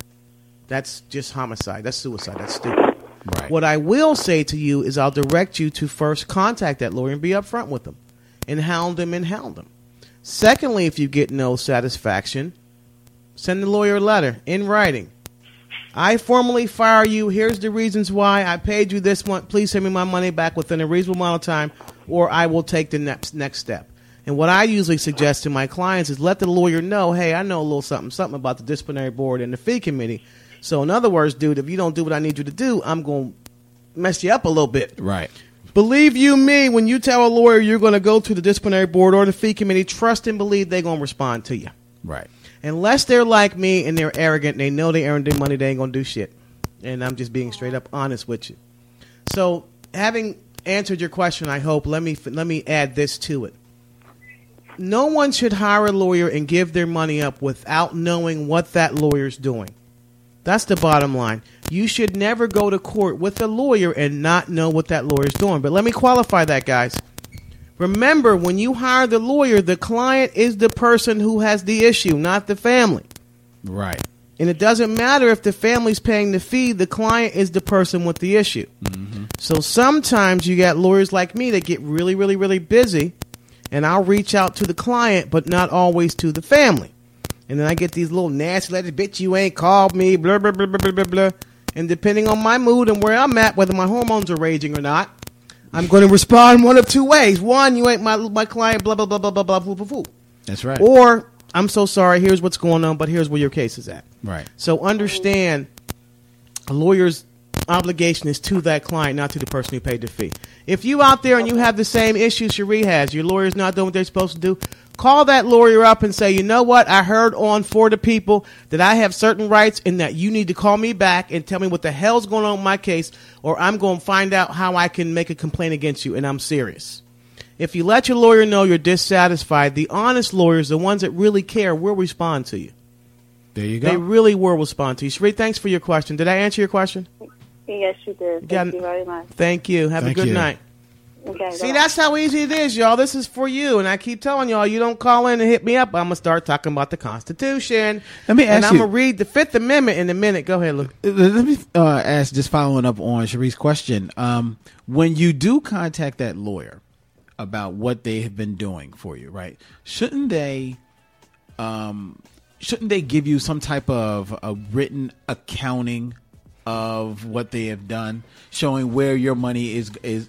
That's just homicide. That's suicide. That's stupid. Right. What I will say to you is I'll direct you to first contact that lawyer and be upfront with them and hound them and hound them. Secondly, if you get no satisfaction, send the lawyer a letter in writing. I formally fire you. Here's the reasons why I paid you this month. Please send me my money back within a reasonable amount of time, or I will take the next next step. And what I usually suggest to my clients is let the lawyer know, hey, I know a little something, something about the disciplinary board and the fee committee. So in other words, dude, if you don't do what I need you to do, I'm going to mess you up a little bit. Right. Believe you me, when you tell a lawyer you're going to go to the disciplinary board or the fee committee, trust and believe they're going to respond to you. Right. Unless they're like me and they're arrogant, they know they earned their money, they ain't gonna do shit. And I'm just being straight up honest with you. So, having answered your question, I hope let me let me add this to it. No one should hire a lawyer and give their money up without knowing what that lawyer's doing. That's the bottom line. You should never go to court with a lawyer and not know what that lawyer's doing. But let me qualify that, guys. Remember, when you hire the lawyer, the client is the person who has the issue, not the family. Right. And it doesn't matter if the family's paying the fee, the client is the person with the issue. Mm-hmm. So sometimes you got lawyers like me that get really, really, really busy, and I'll reach out to the client, but not always to the family. And then I get these little nasty letters, bitch, you ain't called me, blah, blah, blah, blah, blah, blah, blah. And depending on my mood and where I'm at, whether my hormones are raging or not, I'm going to respond one of two ways. One, you ain't my, my client, blah, blah, blah, blah, blah, blah. That's right. Or, I'm so sorry, here's what's going on, but here's where your case is at. right. So understand a lawyer's obligation is to that client, not to the person who paid the fee. If you out there and you have the same issue Cherie has, your lawyer's not doing what they're supposed to do, call that lawyer up and say, you know what, I heard on for the people that I have certain rights and that you need to call me back and tell me what the hell's going on with my case, or I'm going to find out how I can make a complaint against you, and I'm serious. If you let your lawyer know you're dissatisfied, the honest lawyers, the ones that really care, will respond to you. There you go. They really will respond to you. Cherie, thanks for your question. Did I answer your question? Yes, you did. got- Thank you very much. Thank you. Have Thank a good you. night. Okay, See, that's how easy it is, y'all. This is for you. And I keep telling y'all, you don't call in and hit me up. I'm going to start talking about the Constitution. Let me ask And I'm you- going to read the Fifth Amendment in a minute. Go ahead, Lou. Uh, Let me uh, ask, just following up on Cherie's question. Um, when you do contact that lawyer about what they have been doing for you, right? Shouldn't they, um, shouldn't they give you some type of a written accounting of what they have done, showing where your money is is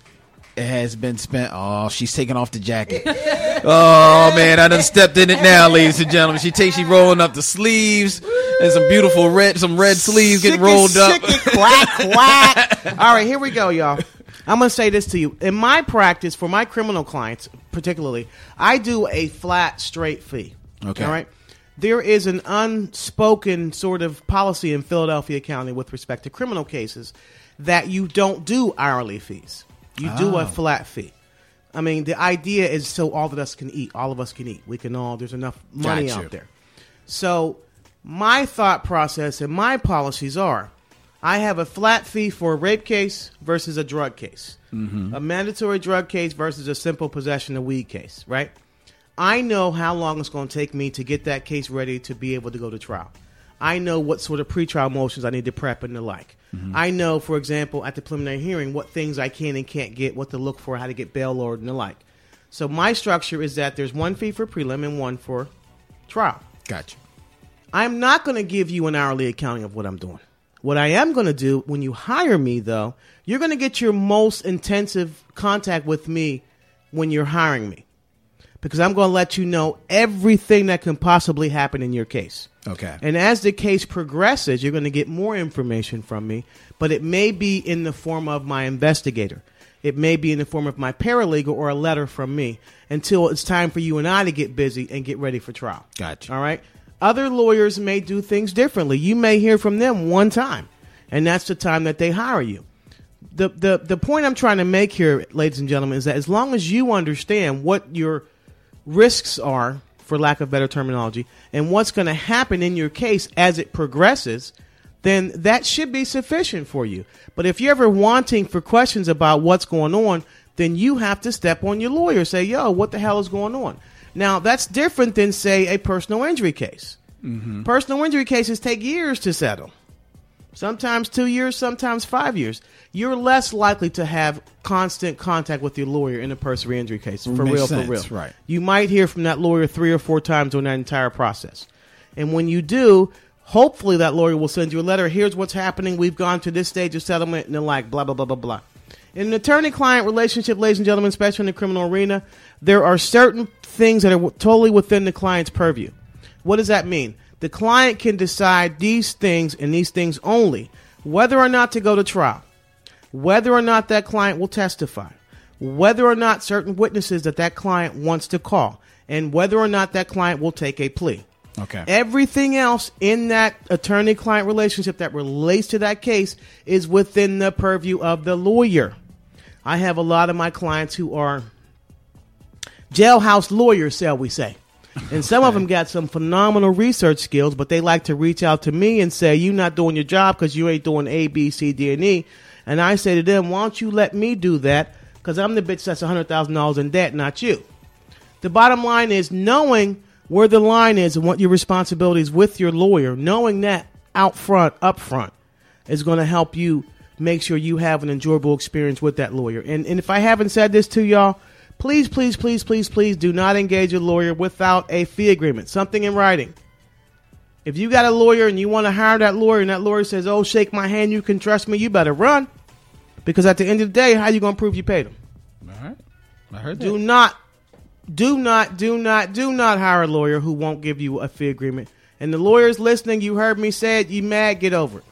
has been spent? Oh, she's taking off the jacket. (laughs) Oh man, I done stepped in it now, ladies and gentlemen. She takes she rolling up the sleeves and some beautiful red, some red sleeves getting rolled up. quack, quack. All right, here we go, y'all. I'm going to say this to you. In my practice, for my criminal clients particularly, I do a flat, straight fee. Okay. All right. There is an unspoken sort of policy in Philadelphia County with respect to criminal cases that you don't do hourly fees. You do a Oh. flat fee. I mean, the idea is so all of us can eat. All of us can eat. We can all. There's enough money Got you. out there. So, my thought process and my policies are I have a flat fee for a rape case versus a drug case, mm-hmm. a mandatory drug case versus a simple possession of weed case, right? I know how long it's going to take me to get that case ready to be able to go to trial. I know what sort of pretrial motions I need to prep and the like. Mm-hmm. I know, for example, at the preliminary hearing, what things I can and can't get, what to look for, how to get bail ordered, and the like. So my structure is that there's one fee for prelim and one for trial. Gotcha. I'm not going to give you an hourly accounting of what I'm doing. What I am going to do when you hire me, though, you're going to get your most intensive contact with me when you're hiring me. Because I'm going to let you know everything that can possibly happen in your case. Okay. And as the case progresses, you're going to get more information from me, but it may be in the form of my investigator. It may be in the form of my paralegal or a letter from me until it's time for you and I to get busy and get ready for trial. Gotcha. All right. Other lawyers may do things differently. You may hear from them one time, and that's the time that they hire you. the, the the point I'm trying to make here, ladies and gentlemen, is that as long as you understand what your risks are, for lack of better terminology, and what's going to happen in your case as it progresses, then that should be sufficient for you. But if you're ever wanting for questions about what's going on, then you have to step on your lawyer. Say, yo, what the hell is going on? Now, that's different than, say, a personal injury case. Mm-hmm. Personal injury cases take years to settle sometimes two years, sometimes five years. You're less likely to have constant contact with your lawyer in a personal injury case. For real, sense, for real. right. You might hear from that lawyer three or four times during that entire process. And when you do, hopefully that lawyer will send you a letter. Here's what's happening. We've gone to this stage of settlement, and they're like, blah, blah, blah, blah, blah. In an attorney client relationship, ladies and gentlemen, especially in the criminal arena, there are certain things that are w- totally within the client's purview. What does that mean? The client can decide these things and these things only, whether or not to go to trial, whether or not that client will testify, whether or not certain witnesses that that client wants to call, and whether or not that client will take a plea. Okay. Everything else in that attorney client relationship that relates to that case is within the purview of the lawyer. I have a lot of my clients who are jailhouse lawyers, shall we say. And some of them got some phenomenal research skills, but they like to reach out to me and say, You're not doing your job because you ain't doing A, B, C, D, and E. And I say to them, Why don't you let me do that? Because I'm the bitch that's $100,000 in debt, not you. The bottom line is knowing where the line is and what your responsibilities with your lawyer, knowing that out front, up front, is going to help you make sure you have an enjoyable experience with that lawyer. And, and if I haven't said this to y'all, please, please, please, please, please do not engage a lawyer without a fee agreement, something in writing. If you got a lawyer and you want to hire that lawyer and that lawyer says, oh, shake my hand, you can trust me, you better run. Because at the end of the day, how you going to prove you paid them? All right. I heard Do that. not, do not, do not, do not hire a lawyer who won't give you a fee agreement. And the lawyers listening, you heard me say it. You mad? Get over it.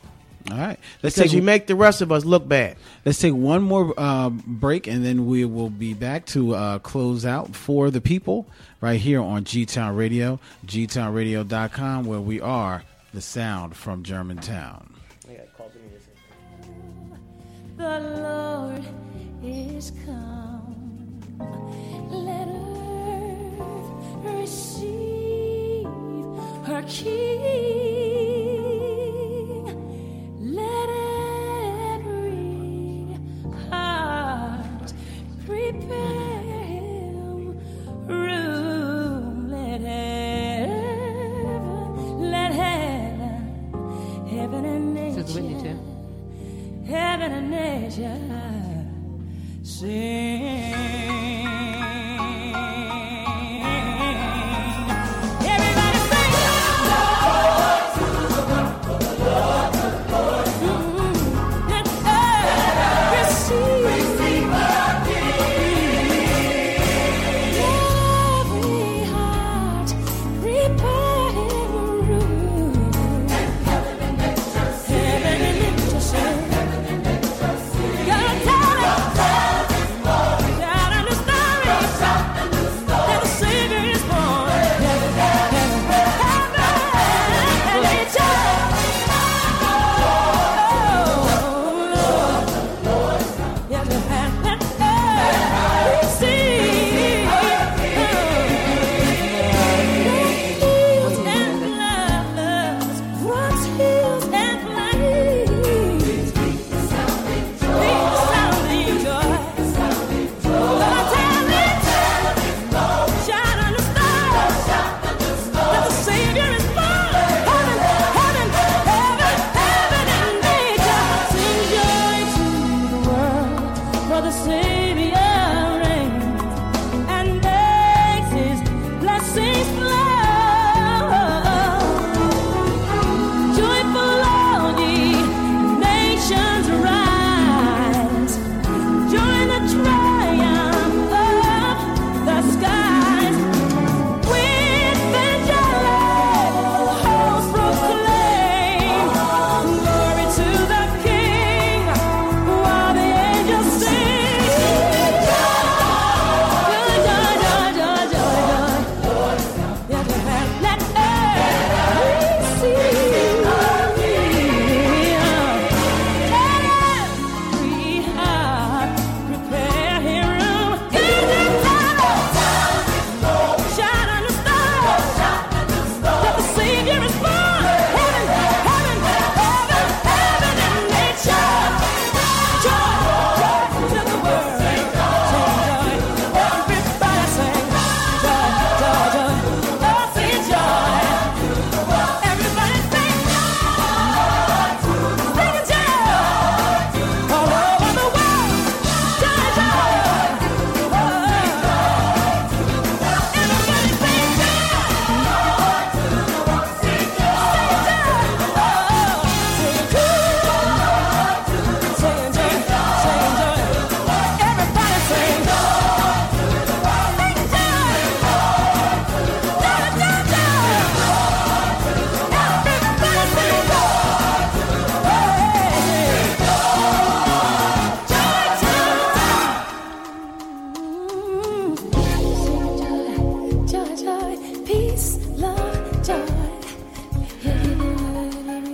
All right. Let's Because take you make the rest of us look bad. Let's take one more uh, break, and then we will be back to uh, close out for the people right here on G Town Radio, gtownradio.com, where we are the sound from Germantown. The Lord is come. Let earth receive her King. Heart prepare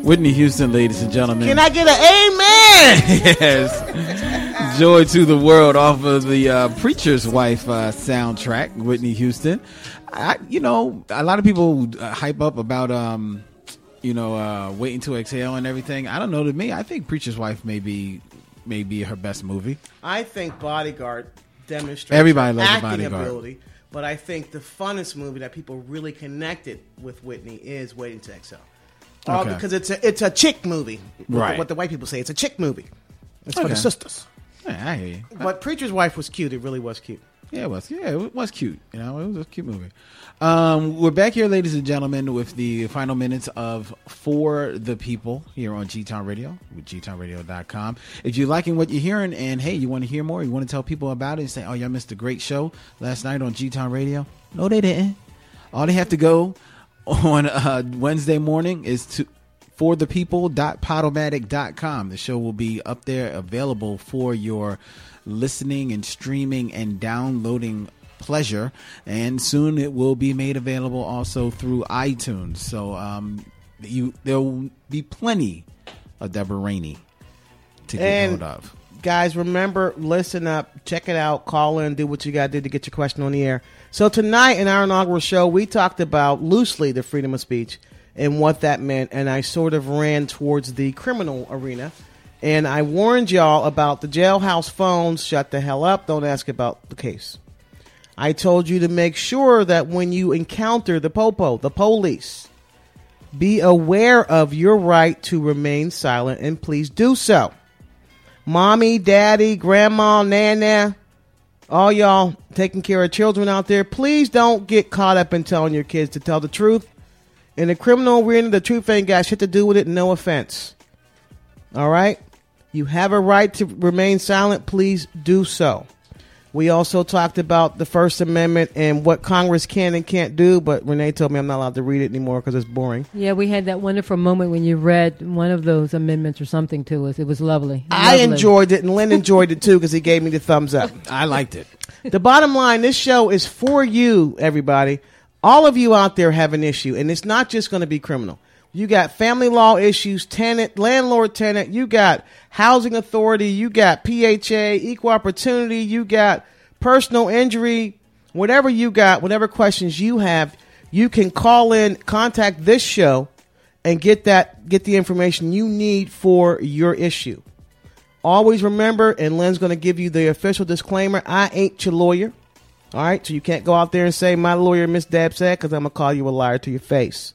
Whitney Houston, ladies and gentlemen. Can I get an amen? (laughs) yes. Joy to the world off of the uh, Preacher's Wife uh, soundtrack, Whitney Houston. I, you know, a lot of people uh, hype up about, um, you know, uh, waiting to exhale and everything. I don't know. To me, I think Preacher's Wife may be, may be her best movie. I think Bodyguard demonstrates Everybody loves acting Bodyguard. ability, but I think the funnest movie that people really connected with Whitney is Waiting to Exhale. Okay. because it's a it's a chick movie. What the- Right. What the white people say, it's a chick movie. It's for the sisters. Yeah, I hear you. But Preacher's Wife was cute. It really was cute. Yeah, it was. Yeah, it was cute. You know, it was a cute movie. Um, we're back here, ladies and gentlemen, with the final minutes of For the People here on G Town Radio with gtownradio.com. If you're liking what you're hearing and hey, you want to hear more, you want to tell people about it and say, oh, y'all missed a great show last night on G Town Radio. No, they didn't. All they have to go on uh, Wednesday morning is to for the people.podomatic.com. The show will be up there available for your listening and streaming and downloading pleasure. And soon it will be made available also through iTunes. So um, you there will be plenty of Deborah Rainey to get And- hold of. Guys, remember, listen up, check it out, call in, do what you got to do to get your question on the air. So tonight in our inaugural show, we talked about loosely the freedom of speech and what that meant, and I sort of ran towards the criminal arena. And I warned y'all about the jailhouse phones. Shut the hell up. Don't ask about the case. I told you to make sure that when you encounter the popo, the police, be aware of your right to remain silent and please do so mommy, daddy, grandma, nana, all y'all taking care of children out there, please don't get caught up in telling your kids to tell the truth. In the criminal arena, the truth ain't got shit to do with it. No offense. All right? You have a right to remain silent. Please do so. We also talked about the First Amendment and what Congress can and can't do, but Renee told me I'm not allowed to read it anymore because it's boring. Yeah, we had that wonderful moment when you read one of those amendments or something to us. It was lovely. I Lovely. enjoyed it, and Lynn enjoyed it too because he gave me the thumbs up. (laughs) I liked it. the bottom line this show is for you everybody all of you out there have an issue and it's not just going to be criminal you got family law issues tenant landlord tenant you got housing authority you got pha equal opportunity you got personal injury whatever you got whatever questions you have you can call in contact this show and get that get the information you need for your issue Always remember, and Lynn's going to give you the official disclaimer I ain't your lawyer. All right, so you can't go out there and say, My lawyer, Miss Deb said, because I'm going to call you a liar to your face.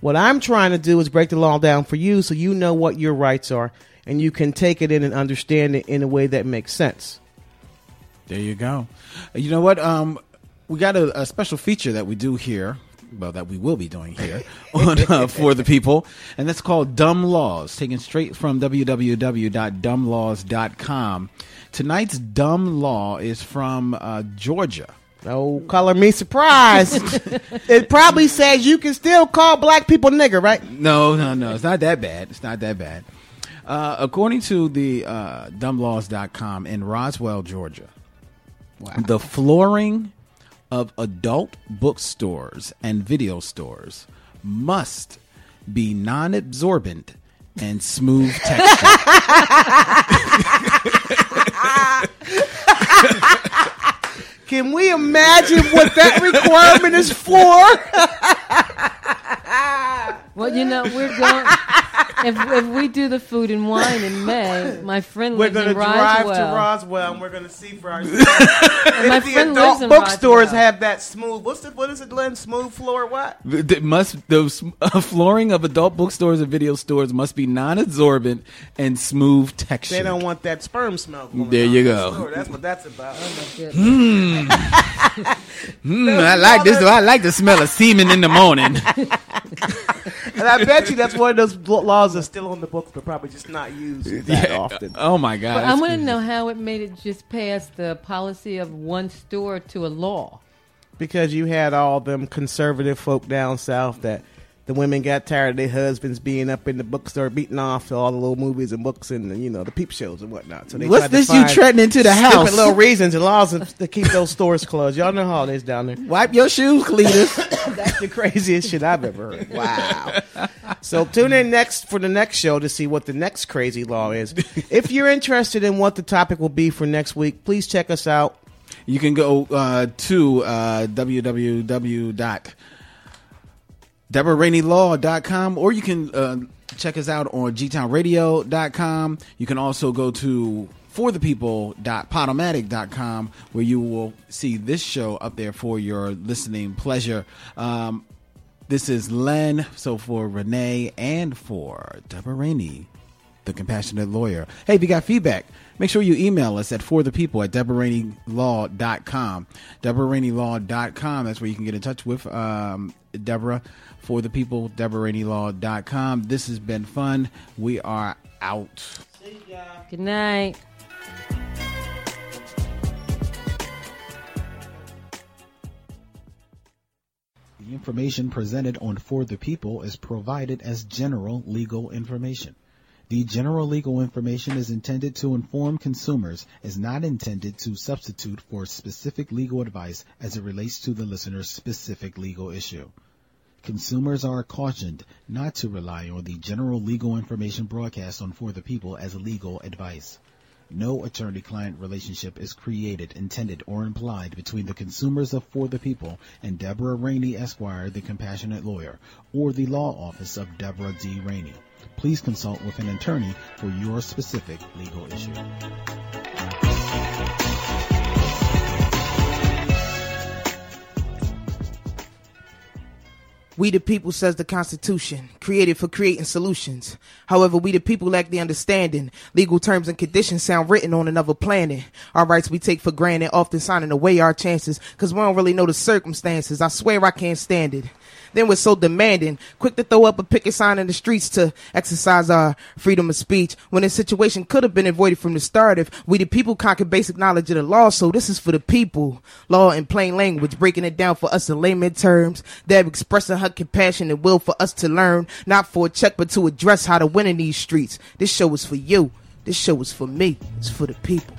What I'm trying to do is break the law down for you so you know what your rights are and you can take it in and understand it in a way that makes sense. There you go. You know what? Um, we got a, a special feature that we do here. Well, that we will be doing here (laughs) on uh, for the people, and that's called "Dumb Laws," taken straight from www.dumblaws.com. Tonight's dumb law is from uh, Georgia. Oh, color me surprised. (laughs) it probably says you can still call black people nigger, right? No, no, no. It's not that bad. It's not that bad. Uh, according to the uh, dumblaws.com in Roswell, Georgia, the flooring of adult bookstores and video stores must be non absorbent and smooth texture. (laughs) (laughs) Can we imagine what that (laughs) requirement is for? Well, you know, we're going. If, if we do the food and wine in May, my friend We're lives going to in drive Roswell. to Roswell and we're going to see for ourselves. (laughs) and (laughs) my the friend adult lives in bookstores Roswell. have that smooth. What's the, what is it, Glenn? Smooth floor? What? The- must those uh, (laughs) flooring of adult bookstores and video stores must be non-absorbent and smooth texture. They don't want that sperm smell. Going There on you in the go. store. That's what that's about. Mm, I like this. I like the smell of semen in the morning. (laughs) and I bet you that's one of those laws that's still on the books, but probably just not used that often. Oh my god! But I want to know how it made it just past the policy of one store to a law. Because you had all them conservative folk down south that the women got tired of their husbands being up in the bookstore beating off to all the little movies and books and you know the peep shows and whatnot. So they What's tried to this you find treading into the stupid house? little reasons and laws to keep those stores closed. Y'all know how it is down there. Wipe your shoes, Cletus. (coughs) That's the craziest shit I've ever heard. Wow. So tune in next for the next show to see what the next crazy law is. (laughs) If you're interested in what the topic will be for next week, please check us out. You can go uh, to uh, www.deborahraineylaw.com or you can uh, check us out on gtownradio.com. You can also go to forthepeople.podomatic.com where you will see this show up there for your listening pleasure. Um, this is Len, so for Renee and for Deborah Rainey the compassionate lawyer. Hey, if you got feedback, make sure you email us at forthepeople at deborahraineylaw.com. deborahraineylaw.com. That's where you can get in touch with um, Deborah. For the people, deborahraineylaw.com. This has been fun. We are out. Good night. The information presented on For the People is provided as general legal information. The general legal information is intended to inform consumers, is not intended to substitute for specific legal advice as it relates to the listener's specific legal issue. Consumers are cautioned not to rely on the general legal information broadcast on For the People as legal advice. No attorney-client relationship is created, intended, or implied between the consumers of For the People and Deborah Rainey Esquire, the compassionate lawyer, or the law office of Deborah D. Rainey. Please consult with an attorney for your specific legal issue. We the people, says the Constitution, created for creating solutions. However, we the people lack the understanding. Legal terms and conditions sound written on another planet. Our rights we take for granted, often signing away our chances, cause we don't really know the circumstances. I swear I can't stand it. Then we're so demanding, quick to throw up a picket sign in the streets to exercise our freedom of speech, when this situation could have been avoided from the start if we the people conquered basic knowledge of the law. So this is for the people. Law in plain language, breaking it down for us in layman terms. Deb expressing her compassion and will for us to learn, not for a check, but to address how to win in these streets. This show is for you. This show is for me. It's for the people.